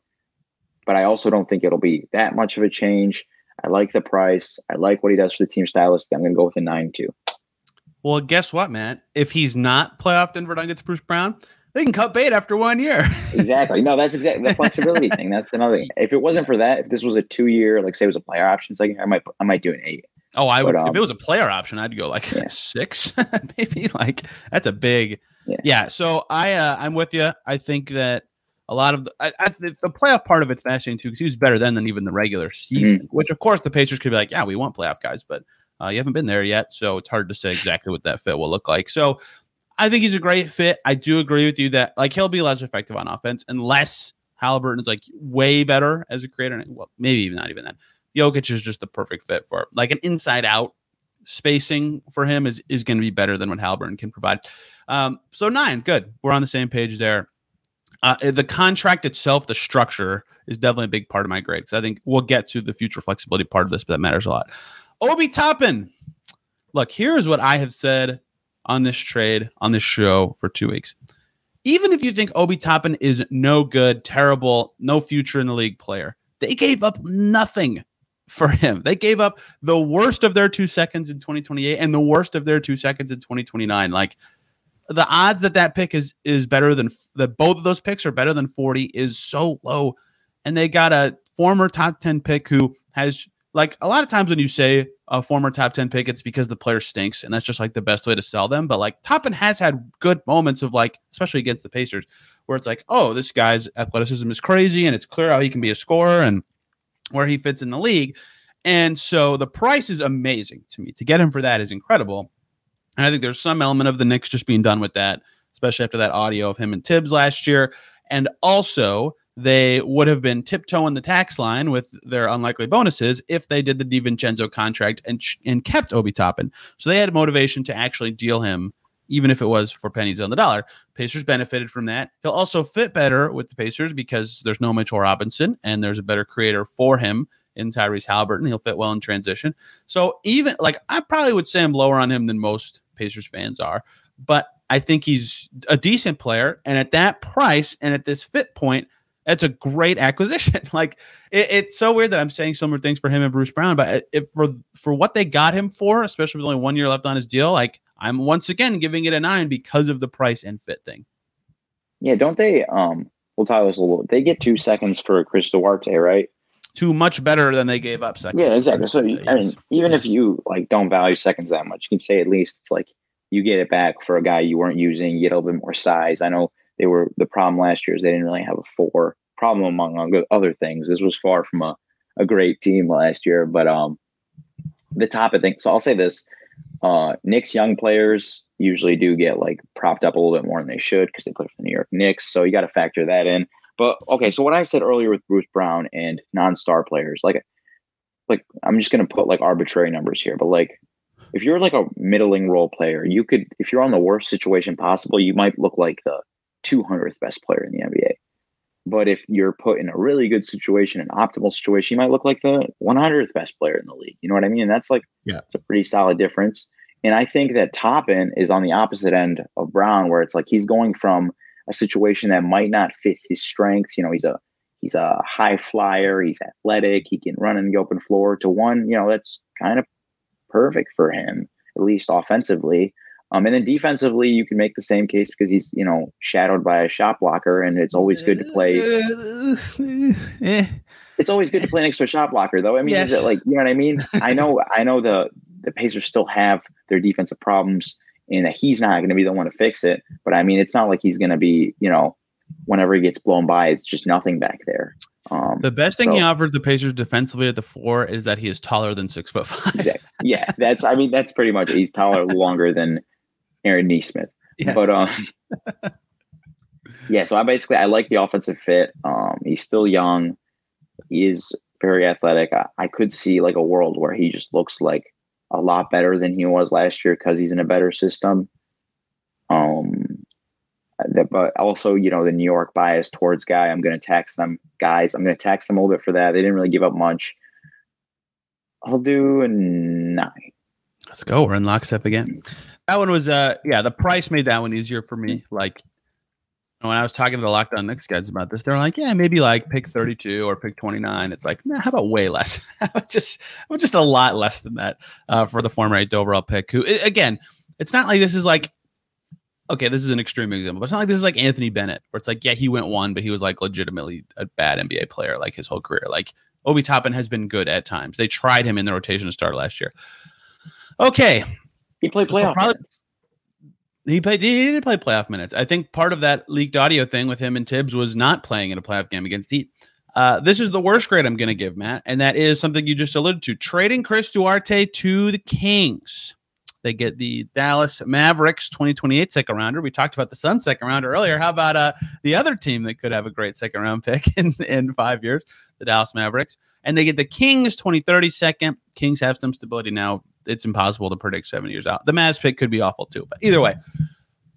But I also don't think it'll be that much of a change. I like the price. I like what he does for the team stylist. I'm going to go with a 9 2. Well, guess what, Mat? If he's not playoff Denver Nuggets Bruce Brown, they can cut bait after one year. <laughs> exactly. No, that's exactly the flexibility <laughs> thing. That's another thing. If it wasn't for that, if this was a two year, like say it was a player option second, I might I might do an eight. Oh, I would But, um, if it was a player option, I'd go like Yeah. <laughs> six, <laughs> maybe. Like that's a big, yeah. Yeah. so I, uh, I'm with you. I think that a lot of the, I, I, the playoff part of it's fascinating too because he was better then than even the regular season. Mm-hmm. Which of course the Pacers could be like, yeah, we want playoff guys, but uh, you haven't been there yet, so it's hard to say exactly what that fit will look like. So I think he's a great fit. I do agree with you that like he'll be less effective on offense unless Haliburton is like way better as a creator. Well, maybe even not even that. Jokic is just the perfect fit for it. Like an inside out spacing for him is is going to be better than what Haliburton can provide. Um, so nine, good. We're on the same page there. Uh, the contract itself, the structure is definitely a big part of my grade because I think we'll get to the future flexibility part of this, but that matters a lot. Obi Toppin. Look, here's what I have said on this trade on this show for two weeks. Even if you think Obi Toppin is no good, terrible, no future in the league player, they gave up nothing for him. They gave up the worst of their two seconds in 2028 and the worst of their two seconds in 2029. Like the odds that that pick is is better than that both of those picks are better than 40 is so low. And they got a former top 10 pick who has like a lot of times when you say a former top 10 pick, it's because the player stinks, and that's just like the best way to sell them. But like Toppin has had good moments of like, especially against the Pacers, where it's like, oh, this guy's athleticism is crazy, and it's clear how he can be a scorer and where he fits in the league. And so the price is amazing to me. To get him for that is incredible. And I think there's some element of the Knicks just being done with that, especially after that audio of him and Tibbs last year. And also, they would have been tiptoeing the tax line with their unlikely bonuses if they did the DiVincenzo contract and and kept Obi Toppin. So they had motivation to actually deal him, even if it was for pennies on the dollar. Pacers benefited from that. He'll also fit better with the Pacers because there's no Mitchell Robinson and there's a better creator for him in Tyrese Haliburton. He'll fit well in transition. So even like I probably would say I'm lower on him than most Pacers fans are, but I think he's a decent player. And at that price and at this fit point, that's a great acquisition. <laughs> like it, it's so weird that I'm saying similar things for him and Bruce Brown, but if for for what they got him for, especially with only one year left on his deal, like I'm once again giving it a nine because of the price and fit thing. Yeah, don't they? Um, we'll this a little. They get two seconds for Chris Duarte, right? Two much better than they gave up seconds. Yeah, exactly. So I mean, Yes. even if you like don't value seconds that much, you can say at least it's like you get it back for a guy you weren't using. You get a little bit more size. I know they were the problem last year is they didn't really have a four problem among other- other things. This was far from a, a great team last year, but um, the top of things. So I'll say this: uh, Knicks young players usually do get like propped up a little bit more than they should because they play for the New York Knicks. So you got to factor that in. But okay, so what I said earlier with Bruce Brown and non-star players, like, like I'm just gonna put like arbitrary numbers here, but like if you're like a middling role player, you could if you're on the worst situation possible, you might look like the 200th best player in the NBA. But if you're put in a really good situation, an optimal situation, you might look like the 100th best player in the league. You know what I mean? And that's like Yeah. it's a pretty solid difference. And I think that Toppin is on the opposite end of Brown, where it's like he's going from a situation that might not fit his strengths. You know, he's a he's a high flyer, he's athletic, he can run in the open floor to one, you know, that's kind of perfect for him, at least offensively. Um, and then defensively, you can make the same case because he's, you know, shadowed by a shot blocker, and it's always good to play. <laughs> Eh. It's always good to play next to a shot blocker, though. I mean, is it like you know what I mean? <laughs> I know, I know the the Pacers still have their defensive problems, and that he's not going to be the one to fix it. But I mean, it's not like he's going to be, you know, whenever he gets blown by, it's just nothing back there. Um, The best thing he So- offered the Pacers defensively at the four is that he is taller than six foot five. Exactly. Yeah, that's. I mean, that's pretty much. He's taller, <laughs> longer than Aaron Nesmith. Yes. But um, yeah. So I basically I like the offensive fit. Um, he's still young. He is very athletic. I, I could see like a world where he just looks like a lot better than he was last year because he's in a better system. Um, that, but also you know the New York bias towards guy. I'm going to tax them guys. I'm going to tax them a little bit for that. They didn't really give up much. I'll do a nine. Let's go. We're in lockstep again. That one was uh yeah, the price made that one easier for me. Like when I was talking to the Locked On Knicks guys about this, they're like, yeah, maybe like pick 32 or pick 29. It's like, nah, how about way less? <laughs> Just just a lot less than that uh, for the former eighth overall pick. Who i- again, it's not like this is like okay, this is an extreme example, but it's not like this is like Anthony Bennett, where it's like, yeah, he went one, but he was like legitimately a bad NBA player like his whole career. Like Obi Toppin has been good at times. They tried him in the rotation to start last year. Okay. He played playoff. Probably, he played. He didn't play playoff minutes. I think part of that leaked audio thing with him and Tibbs was not playing in a playoff game against Heat. Uh, this is the worst grade I'm going to give, Mat, and that is something you just alluded to: trading Chris Duarte to the Kings. They get the Dallas Mavericks 2028 second rounder. We talked about the Sun second rounder earlier. How about uh, the other team that could have a great second round <laughs> pick in, in five years, the Dallas Mavericks? And they get the Kings 2030 second. Kings have some stability now. It's impossible to predict seven years out. The Mavs pick could be awful too, but either way.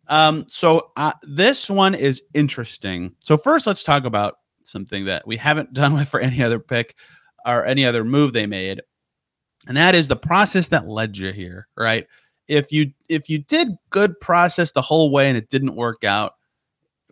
Um, so uh, this one is interesting. So first, let's talk about something that we haven't <laughs> done with for any other pick or any other move they made and that is the process that led you here right if you if you did good process the whole way and it didn't work out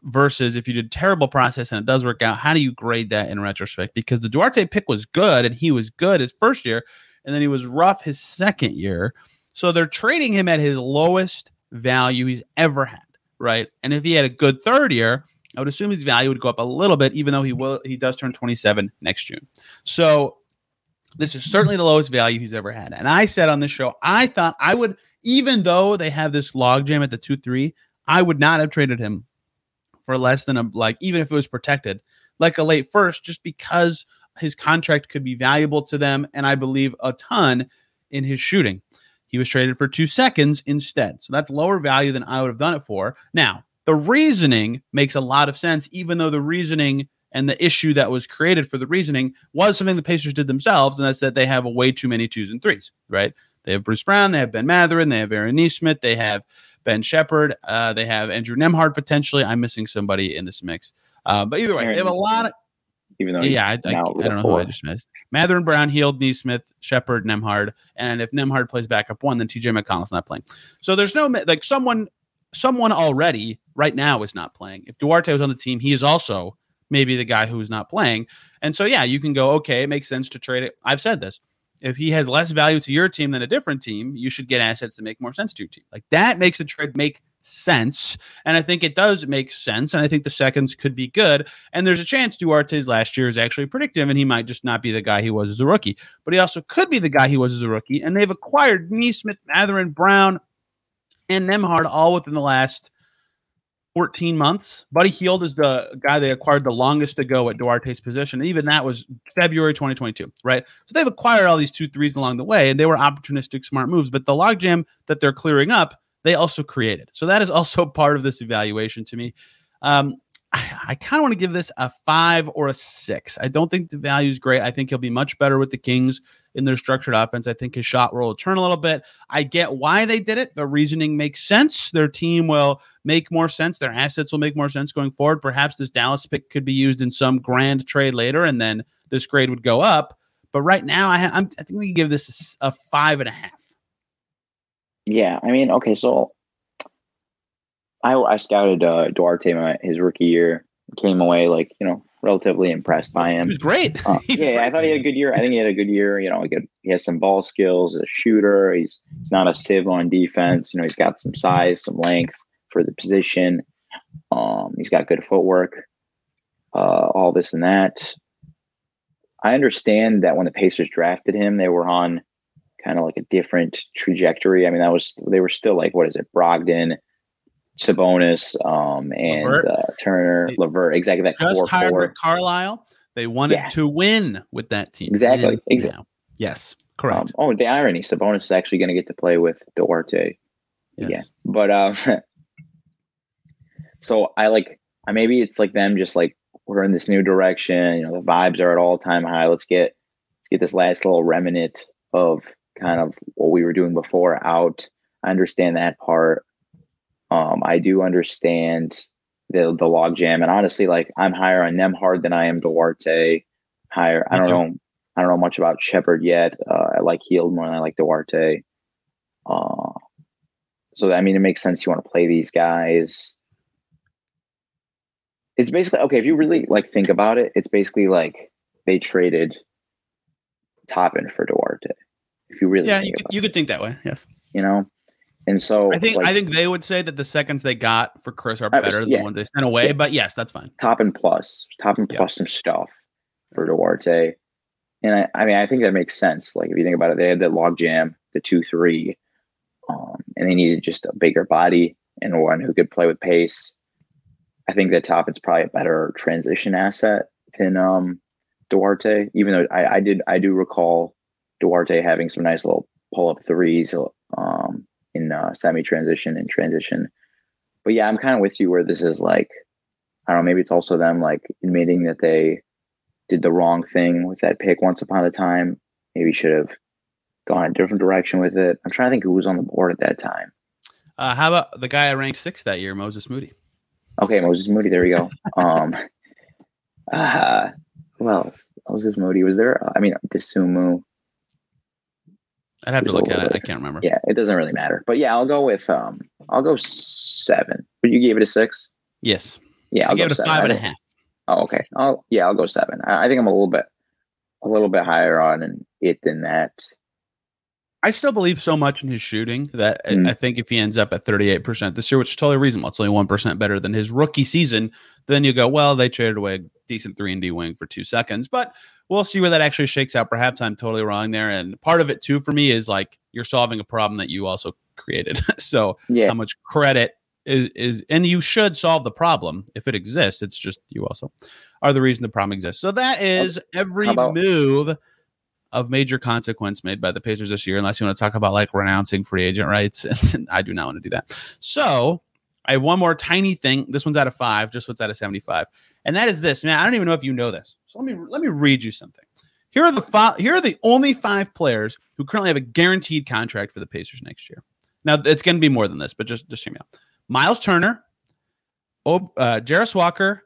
versus if you did terrible process and it does work out how do you grade that in retrospect because the duarte pick was good and he was good his first year and then he was rough his second year. So they're trading him at his lowest value he's ever had right? And if he had a good third year i would assume his value would go up a little bit even though he will he does turn 27 next june. So this is certainly the lowest value he's ever had. And I said on this show, I thought I would, even though they have this logjam at the 2 3, I would not have traded him for less than a, like, even if it was protected, like a late first, just because his contract could be valuable to them. And I believe a ton in his shooting. He was traded for two seconds instead. So that's lower value than I would have done it for. Now, the reasoning makes a lot of sense, even though the reasoning and the issue that was created for the reasoning was something the Pacers did themselves, and that's that they have a way too many twos and threes, right? They have Bruce Brown, they have Ben Mathurin, they have Aaron Nesmith, they have Ben Sheppard, uh, they have Andrew Nembhard potentially. I'm missing somebody in this mix, uh, but either way, they have a lot of. Even though yeah, I, I, I, don't know who I just missed. Mathurin, Brown, Hield, Nesmith, Sheppard, Nembhard, and if Nembhard plays backup one, then TJ McConnell's not playing. So there's no like someone, someone already right now is not playing. If Duarte was on the team, he is also maybe the guy who's not playing. And so, yeah, you can go, okay, it makes sense to trade it. I've said this. If he has less value to your team than a different team, you should get assets that make more sense to your team. Like that makes a trade make sense. And I think it does make sense. And I think the seconds could be good. And there's a chance Duarte's last year is actually predictive and he might just not be the guy he was as a rookie. But he also could be the guy he was as a rookie. And they've acquired Nesmith, Mathurin, Brown, and Nembhard all within the last 14 months. Buddy Hield is the guy they acquired the longest to go at Duarte's position. Even that was February 2022, right? So they've acquired all these two threes along the way, and they were opportunistic, smart moves. But the logjam that they're clearing up, they also created. So that is also <laughs> part of this evaluation to me. Um, I, kind of want to give this a five or a six. I don't think the value is great. I think he'll be much better with the Kings in their structured offense. I think his shot will turn a little bit. I get why they did it. The reasoning makes sense. Their team will make more sense. Their assets will make more sense going forward. Perhaps this Dallas pick could be used in some grand trade later, and then this grade would go up. But right now, I, ha- I think we can give this a five and a half. Yeah, I mean, okay, so I, I scouted uh, Duarte my, his rookie year. Came away like you know relatively impressed by him. He was great. Uh, <laughs> yeah. I thought he had a good year. I think he had a good year. You know, he has some ball skills, a shooter. He's he's not a sieve on defense. You know, he's got some size, some length for the position. Um, he's got good footwork. Uh, all this and that. I understand that when the Pacers drafted him, they were on kind of like a different trajectory. I mean, that was they were still like what is it, Brogdon, Sabonis, um, and uh, Turner, LeVert, exactly that just hired Rick Carlisle. They wanted yeah. to win with that team. Exactly. exactly. Yes. Correct. Um, oh, the irony: Sabonis is actually going to get to play with Duarte. Yes. Yeah. But um, <laughs> so I like. I Maybe it's like them just like we're in this new direction. You know, the vibes are at all time high. Let's get let's get this last little remnant of kind of what we were doing before out. I understand that part. Um, I do understand the the logjam, and honestly, like I'm higher on Nembhard than I am Duarte. Higher, I don't know. I don't know much about Sheppard yet. Uh, I like Hield more than I like Duarte. Uh, so I mean, it makes sense you want to play these guys. It's basically okay if you really like think about it. It's basically like they traded Toppin for Duarte. If you really yeah, you could, you could think that way. Yes, you know, And so I think like, I think they would say that the seconds they got for Chris are I was- better than yeah. the ones they sent away. Yeah. But yes, that's fine. Toppin plus, Toppin Yeah. plus some stuff for Duarte. And I, I mean, I think that makes sense. Like if you think about it, they had that log jam, the two three, um, and they needed just a bigger body and one who could play with pace. I think that Toppin's probably a better transition asset than um, Duarte. Even though I, I did, I do recall Duarte having some nice little pull up threes um, in uh, semi transition and transition. But yeah, I'm kind of with you where this is like I don't know, maybe it's also them like admitting that they did the wrong thing with that pick once upon a time. Maybe should have gone a different direction with it. I'm trying to think who was on the board at that time. Uh, how about the guy I ranked sixth that year, Moses Moody? Okay, Moses Moody, there we go. <laughs> um uh who else? Moses Moody. Was there I mean Disumu. I'd have to look at it. I can't remember. Yeah, it doesn't really matter. But yeah, I'll go with um I'll go seven. But you gave it a six? Yes, Yeah, I I'll gave go it a seven. five I and a half. Oh, okay. I'll yeah, I'll go seven. I, I think I'm a little bit a little bit higher on it than that. I still believe so much in his shooting that I- Mm. I think if he ends up at 38% this year, which is totally reasonable, it's only 1% better than his rookie season, then you go, well, they traded away a decent 3 and D wing for 2 seconds, but we'll see where that actually shakes out. Perhaps I'm totally wrong there and part of it too for me is like you're solving a problem that you also created. <laughs> so Yeah. how much credit is, is and you should solve the problem if it exists. It's just you also are the reason the problem exists. So that is every about- move of major consequence made by the Pacers this year, unless you want to talk about like renouncing free agent rights. <laughs> I do not want to do that. So I have one more tiny thing. This one's out of five, just what's out of 75. And that is this. Man, I don't even know if you know this. So let me let me read you something. Here are the five, here are the only five players who currently have a guaranteed contract for the Pacers next year. Now it's going to be more than this, but just just hear me out. Miles Turner, Ob, uh, Jarace Walker,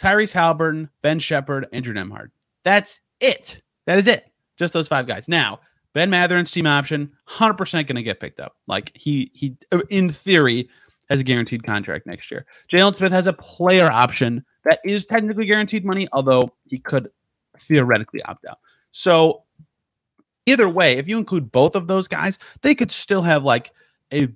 Tyrese Haliburton, Ben Sheppard, Andrew Nembhard. That's it. That is it. Just those five guys. Now, Ben Mathurin's team option, 100% going to get picked up. Like he he in theory has a guaranteed contract next year. Jalen Smith has a player option that is technically guaranteed money, although he could theoretically opt out. So either way, if you include both of those guys, they could still have like a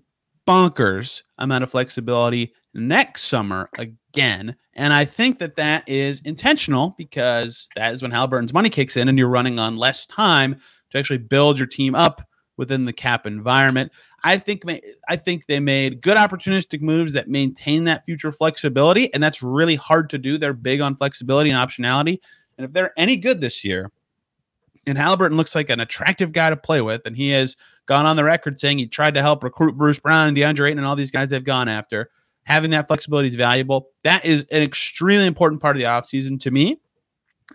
bonkers amount of flexibility next summer again. And I think that that is intentional because that is when Haliburton's money kicks in and you're running on less time to actually build your team up within the cap environment. I think I think they made good opportunistic moves that maintain that future flexibility, and that's really hard to do. They're big on flexibility and optionality, and if they're any good this year, and Haliburton looks like an attractive guy to play with, and he has gone on the record saying he tried to help recruit Bruce Brown and DeAndre Ayton and all these guys they've gone after. Having that flexibility is valuable. That is an extremely important part of the offseason to me.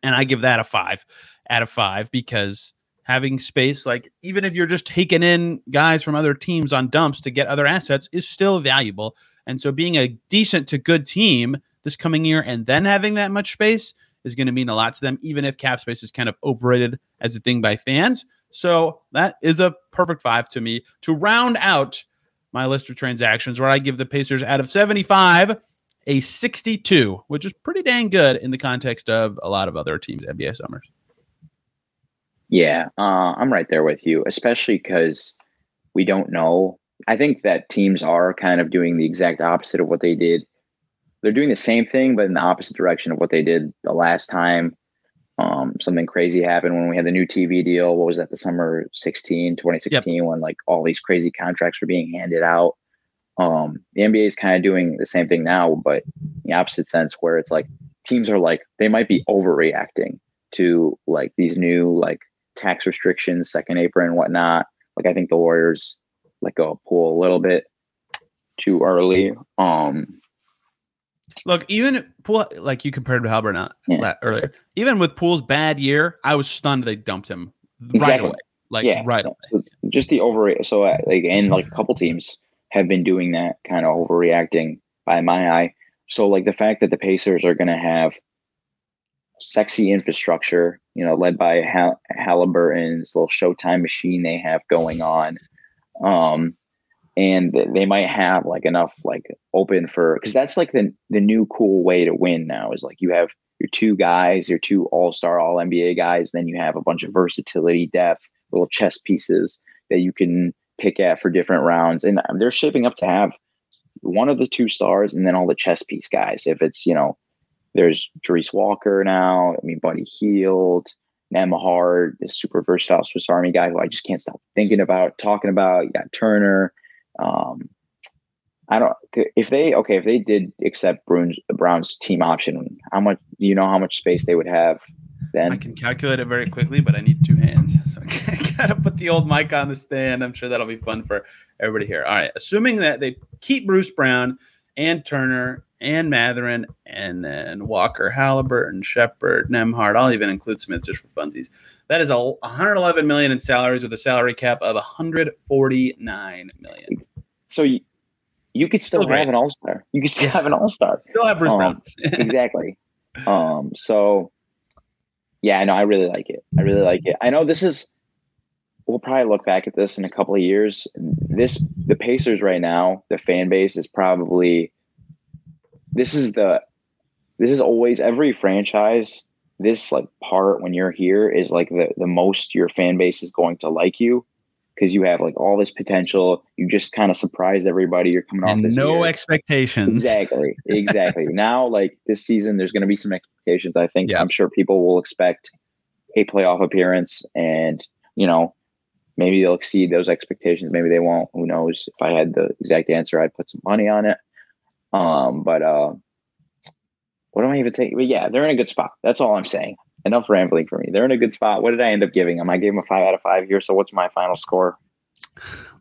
And I give that a five out of five because having space, like even if you're just taking in guys from other teams on dumps to get other assets, is still valuable. And so being a decent to good team this coming year and then having that much space is going to mean a lot to them, even if cap space is kind of overrated as a thing by fans. So that is a perfect five to me to round out my list of transactions where I give the Pacers out of 75 a 62, which is pretty dang good in the context of a lot of other teams' NBA summers. Yeah, uh, I'm right there with you, especially because we don't know. I think that teams are kind of doing the exact opposite of what they did. They're doing the same thing, but in the opposite direction of what they did the last time. Um, something crazy happened when we had the new TV deal. What was that, the summer 16, 2016, when like all these crazy contracts were being handed out. Um, the NBA is kind of doing the same thing now, but in the opposite sense, where it's like teams are like, they might be overreacting to like these new like tax restrictions, second apron and whatnot. Like I think the Warriors let go of Poole a little bit too early. Um, Look, even Poole, like you compared to Halbert uh, Yeah. earlier, even with Poole's bad year, I was stunned they dumped him right away. Like yeah, right away. So just the over. So uh, like, and like a couple teams have been doing that kind of overreacting by my eye. So like the fact that the Pacers are going to have sexy infrastructure, you know, led by Hal- Haliburton's little Showtime machine they have going on, um, and they might have like enough like open for because that's like the the new cool way to win now is like you have your two guys, your two all star, all NBA guys, then you have a bunch of versatility, depth, little chess pieces that you can pick at for different rounds, and they're shaping up to have one of the two stars, and then all the chess piece guys. If it's you know, there's Jarace Walker now. I mean, Buddy Hield, Nembhard, this super versatile Swiss Army guy who I just can't stop thinking about, talking about. You got Turner. Um, I don't if they okay if they did accept Bruins Browns team option, how much do you know how much space they would have then? I can calculate it very quickly, but I need two hands, <laughs> so I gotta put the old mic on the stand. I'm sure that'll be fun for everybody here. All right, assuming that they keep Bruce Brown and Turner and Mathurin, and then Walker, Haliburton, Sheppard, Nembhard. I'll even include Smith just for funsies. That is a 111 million in salaries with a salary cap of 149 million. So you, you could still, still have an all star. You could still have an all star. Still have Bruce um, Brown. <laughs> exactly. Um. So, yeah, I know. I really like it. I really like it. I know this is. We'll probably look back at this in a couple of years. This the Pacers right now. The fan base is probably. This is the. This is always every franchise. This like part when you're here is like the the most your fan base is going to like you because you have like all this potential. You just kind of surprised everybody. You're coming off this no year. expectations. Exactly, exactly. <laughs> now, like this season, there's going to be some expectations. I think yeah. I'm sure people will expect a playoff appearance, and you know, maybe they'll exceed those expectations. Maybe they won't. Who knows? If I had the exact answer, I'd put some money on it. Um, but uh, what am I even saying? But yeah, they're in a good spot. That's all I'm saying enough rambling for me. They're in a good spot. What did I end up giving them? I gave them a five out of five here. So what's my final score?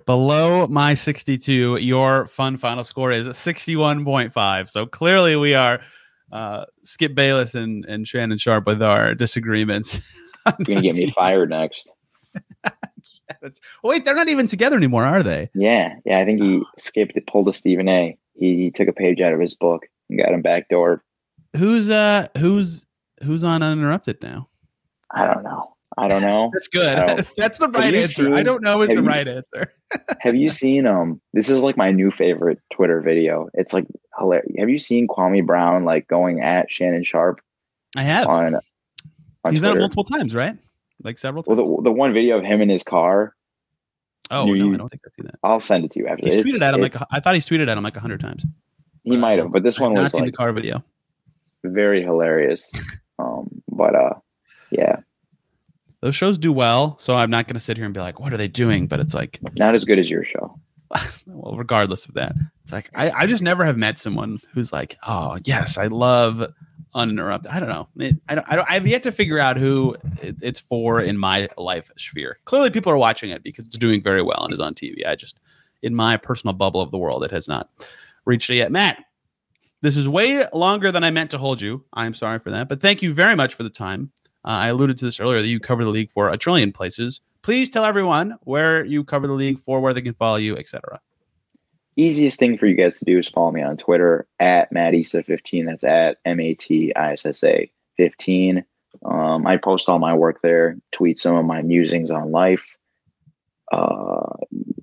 Below my 62, your fun final score is 61.5. So clearly we are uh, Skip Bayless and, and Shannon Sharpe with our disagreements. <laughs> You're going to get me <laughs> fired next. <laughs> yeah, wait, they're not even together anymore, are they? Yeah. Yeah. I think he skipped it, pulled a Stephen A. He, he took a page out of his book and got him backdoored. Who's uh who's who's on uninterrupted now? I don't know. I don't know. <laughs> That's good. <laughs> That's the right answer. Seen, I don't know is the you, right answer. <laughs> have you seen um this is like my new favorite Twitter video. It's like hilarious. Have you seen Kwame Brown like going at Shannon Sharpe? I have. On, on He's Twitter? done it multiple times, right? Like several times. Well, the, the one video of him in his car. Oh no, you, I don't think I've seen that. I'll send it to you after. He's tweeted at him like I thought he's tweeted at him like a hundred times. He might have, but this one I've was not like the car video. Very hilarious. Um, but uh, yeah, those shows do well. So I'm not going to sit here and be like, what are they doing? But it's like not as good as your show. <laughs> well, regardless of that, it's like I, I just never have met someone who's like, oh yes, I love uninterrupted. I don't know. It, I don't. I don't. I've yet to figure out who it, it's for in my life sphere. Clearly, people are watching it because it's doing very well and is on TV. I just, in my personal bubble of the world, it has not reached it yet. Mat, this is way longer than I meant to hold you. I'm sorry for that, but thank you very much for the time. Uh, I alluded to this earlier that you cover the league for a trillion places. Please tell everyone where you cover the league for, where they can follow you, etc. Easiest thing for you guys to do is follow me on Twitter at MatIssa15. That's at M A T I S S A 15. Um, I post all my work there, tweet some of my musings on life. Uh,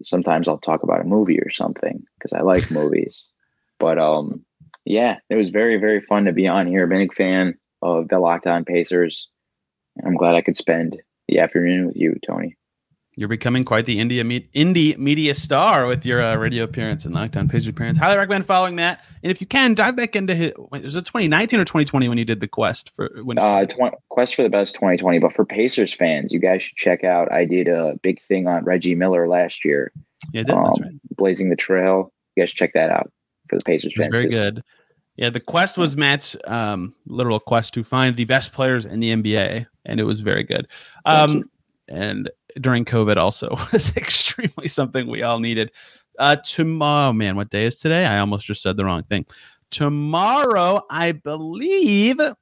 sometimes I'll talk about a movie or something because I like movies. But um, yeah, it was very, very fun to be on here. Big fan of the Locked On Pacers. I'm glad I could spend the afternoon with you, Tony. You're becoming quite the India me- indie media star with your uh, radio appearance and Locked On Pacers appearance. Highly recommend following that. And if you can, dive back into his, wait, was it 2019 or 2020 when you did the quest for when uh, tw- quest for the best 2020. But for Pacers fans, you guys should check out. I did a big thing on Reggie Miller last year. Yeah, did. Um, That's right. Blazing the Trail. You guys check that out for the Pacers fans. Very good. Yeah, the quest was Mat's um, literal quest to find the best players in the NBA, and it was very good. Um, and during COVID, also <laughs> was extremely something we all needed. Uh, tomorrow, man, what day is today? I almost just said the wrong thing. Tomorrow, I believe we'll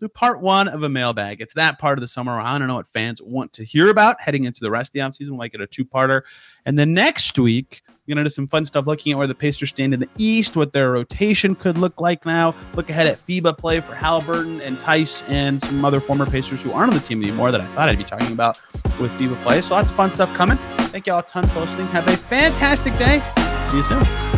do part one of a mailbag. It's that part of the summer. I don't know what fans want to hear about heading into the rest of the offseason. We'll make it a two parter. And then next week, we're going to do some fun stuff looking at where the Pacers stand in the East, what their rotation could look like now. Look ahead at FIBA play for Haliburton and Tice and some other former Pacers who aren't on the team anymore that I thought I'd be talking about with FIBA play. So lots of fun stuff coming. Thank you all a ton for listening. Have a fantastic day. See you soon.